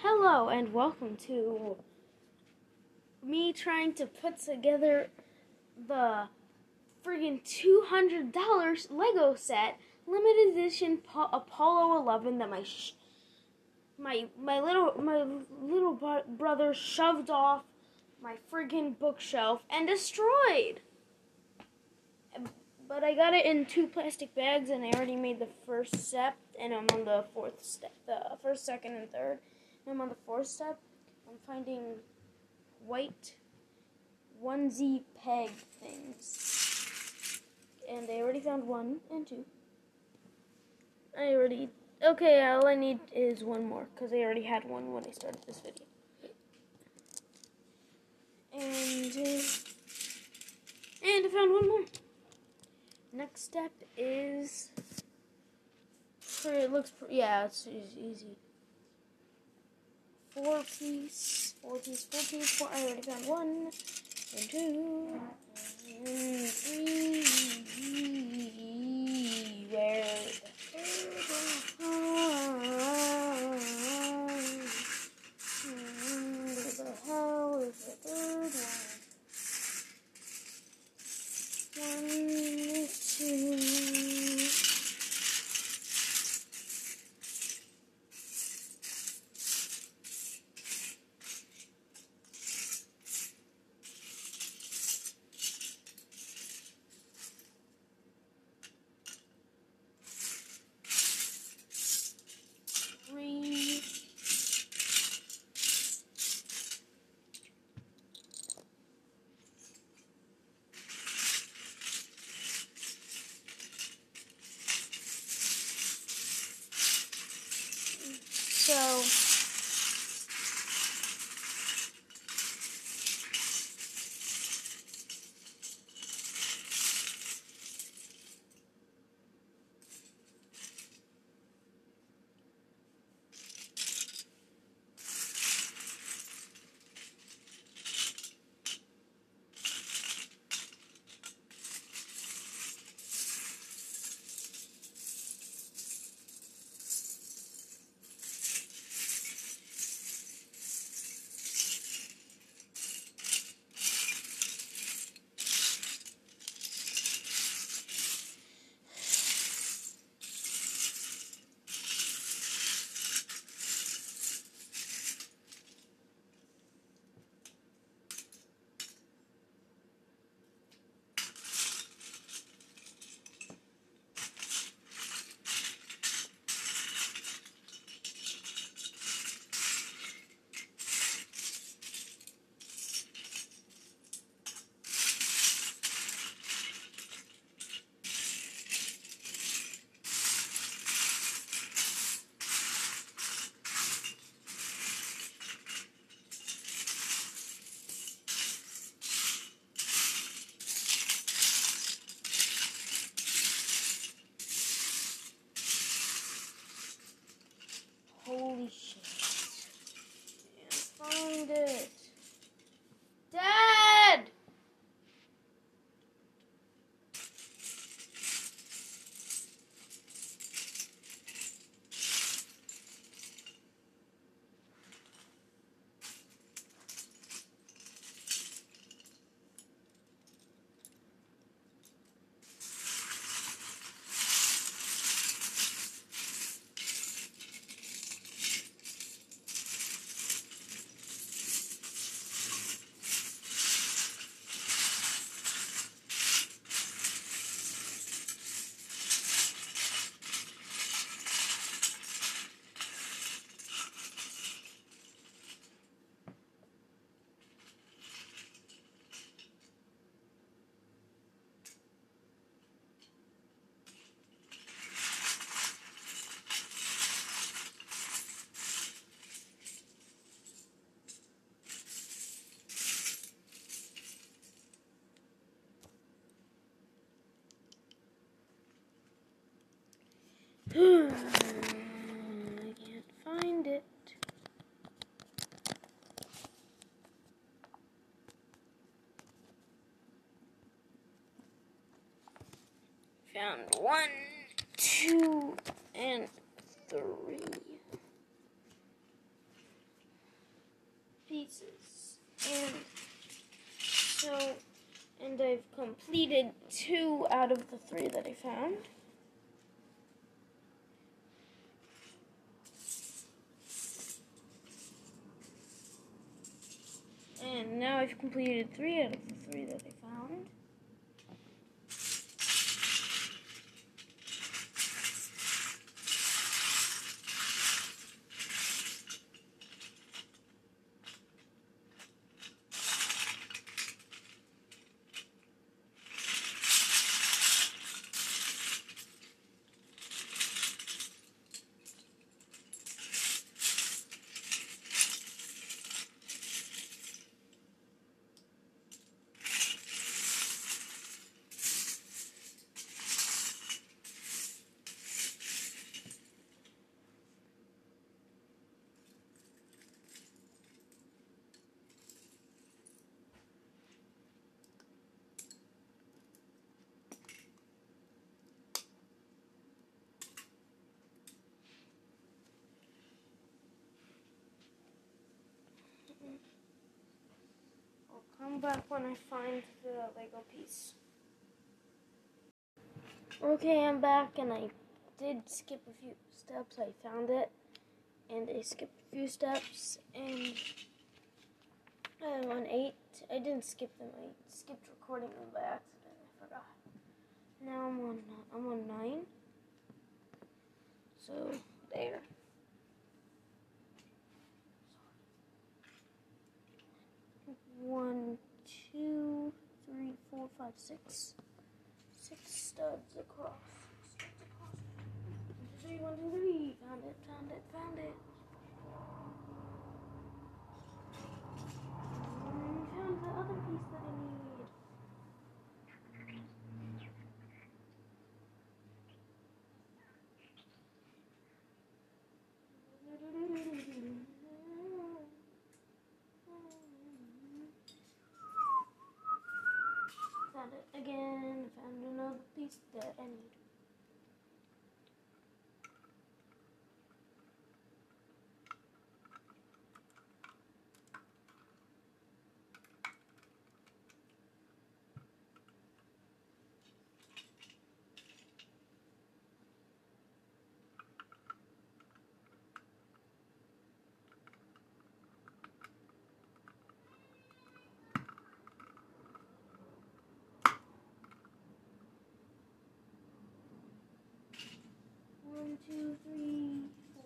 Hello and welcome to me trying to put together the friggin' $200 Lego set, limited edition po- Apollo 11 that my sh- my my little my little bro- brother shoved off my friggin' bookshelf and destroyed. Um, but I got it in two plastic bags, and I already made the first step, and I'm on the fourth step, the first, second, and third. I'm on the fourth step. I'm finding white onesie peg things, and I already found one and two. I already okay. All I need is one more because I already had one when I started this video. And uh, and I found one more. Next step is. It looks. Yeah, it's easy. Four piece, four piece, four piece. Four. I already found one, and two, and three. Where the hell is the third one? One, two. Three. So Holy shit. And so, and I've completed two out of the three that I found. And now I've completed three out of the three that I found. Come back when I find the Lego piece. Okay, I'm back and I did skip a few steps. I found it and I skipped a few steps and I'm on eight. I didn't skip them. I skipped recording them by accident. I forgot. Now I'm on I'm on nine. So there. One, two, three, four, five, six. Six studs across. Six studs across. Found it, found it, found it. Mm, Found the other piece that I need. Found it again. Found another piece that I need. One, two, three, four.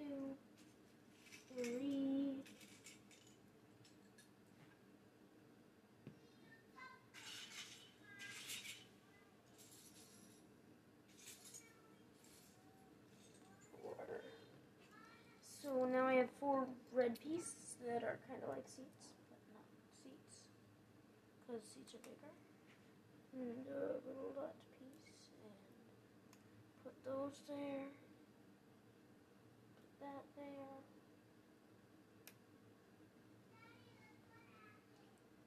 Two, three. So now I have four red pieces that are kind of like seats, but not seats, because seats are bigger. And a little dot piece, and put those there there.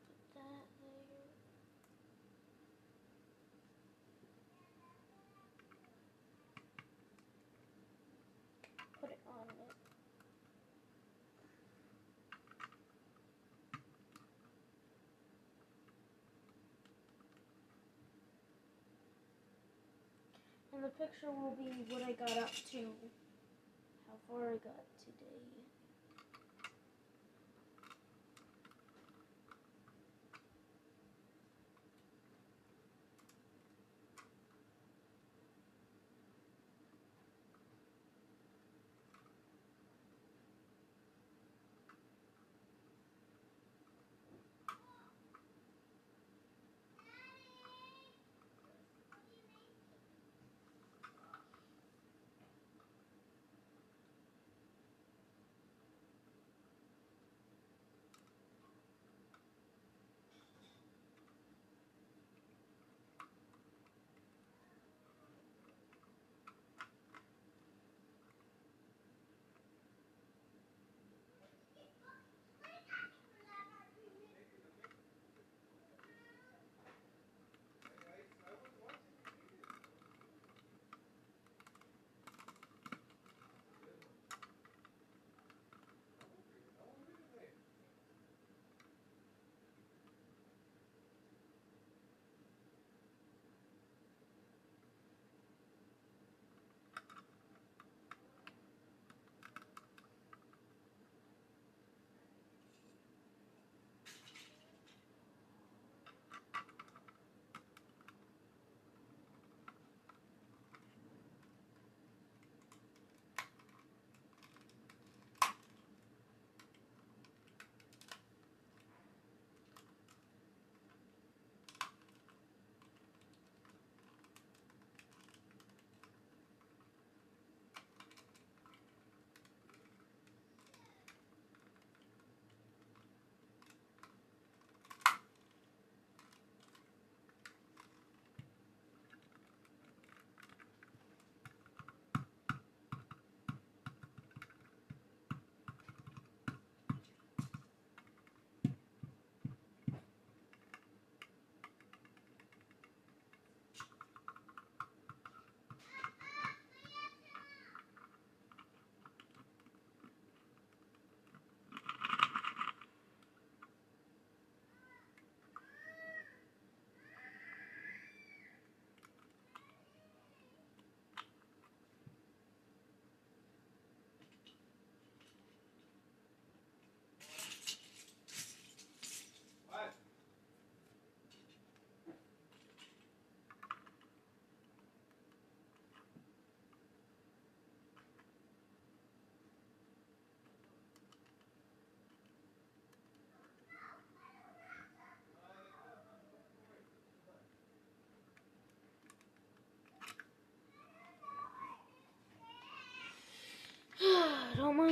Put that there. Put it on it. And the picture will be what I got up to how far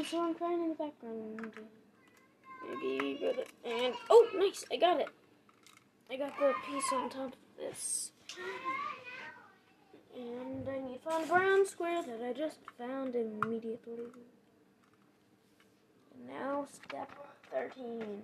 I got today. so I'm crying in the background. Maybe go to, and oh, nice! I got it. I got the piece on top of this. And I need to find a brown square that I just found immediately. And now step 13.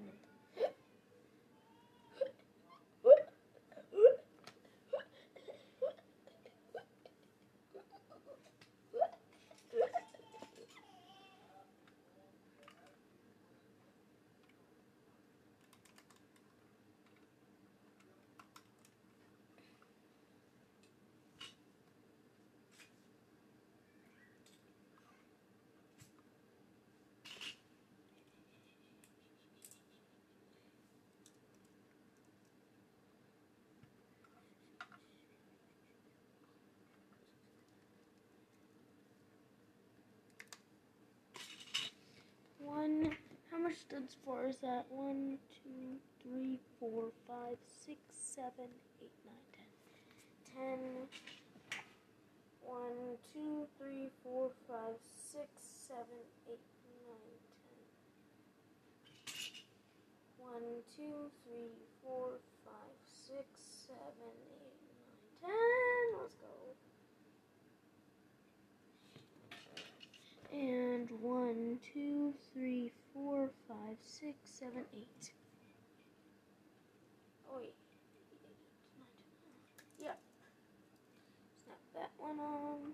stood for is that 1, 2, 3, 4, 5, 6, 7, 8, 9, 10. 10, 1, 2, 3, 4, 5, 6, 7, 8, 9, 10. 1, 2, 3, 4, 5, 6, 7, 8, 9, 10. Let's go. Two, three, four, five, six, seven, eight. Oh wait. Yep. Snap that one on.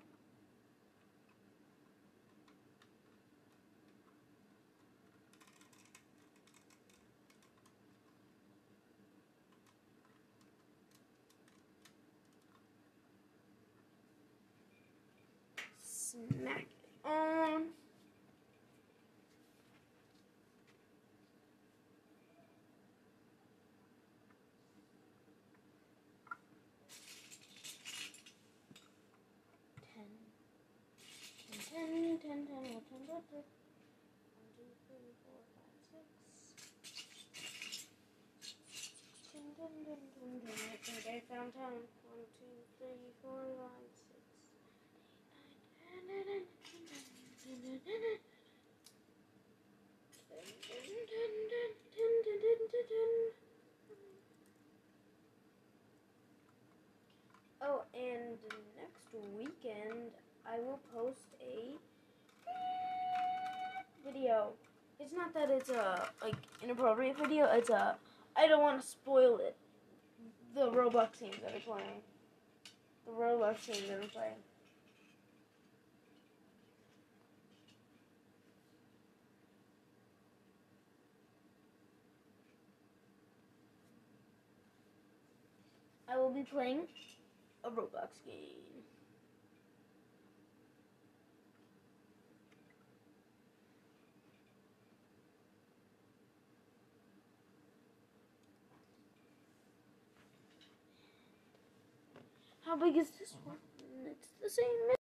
Smack 10, 10, 11, 12, 13. 1, 2, 3, 4, 5, 6. 10, 10, 10, 10, 10. Okay, guys, I'm 10. 1, 2, 3, 4, 5, 6. That it's a like inappropriate video. It's a I don't want to spoil it. The Roblox game that I'm playing. The Roblox game that I'm playing. I will be playing a Roblox game. How big is this one? It's the same.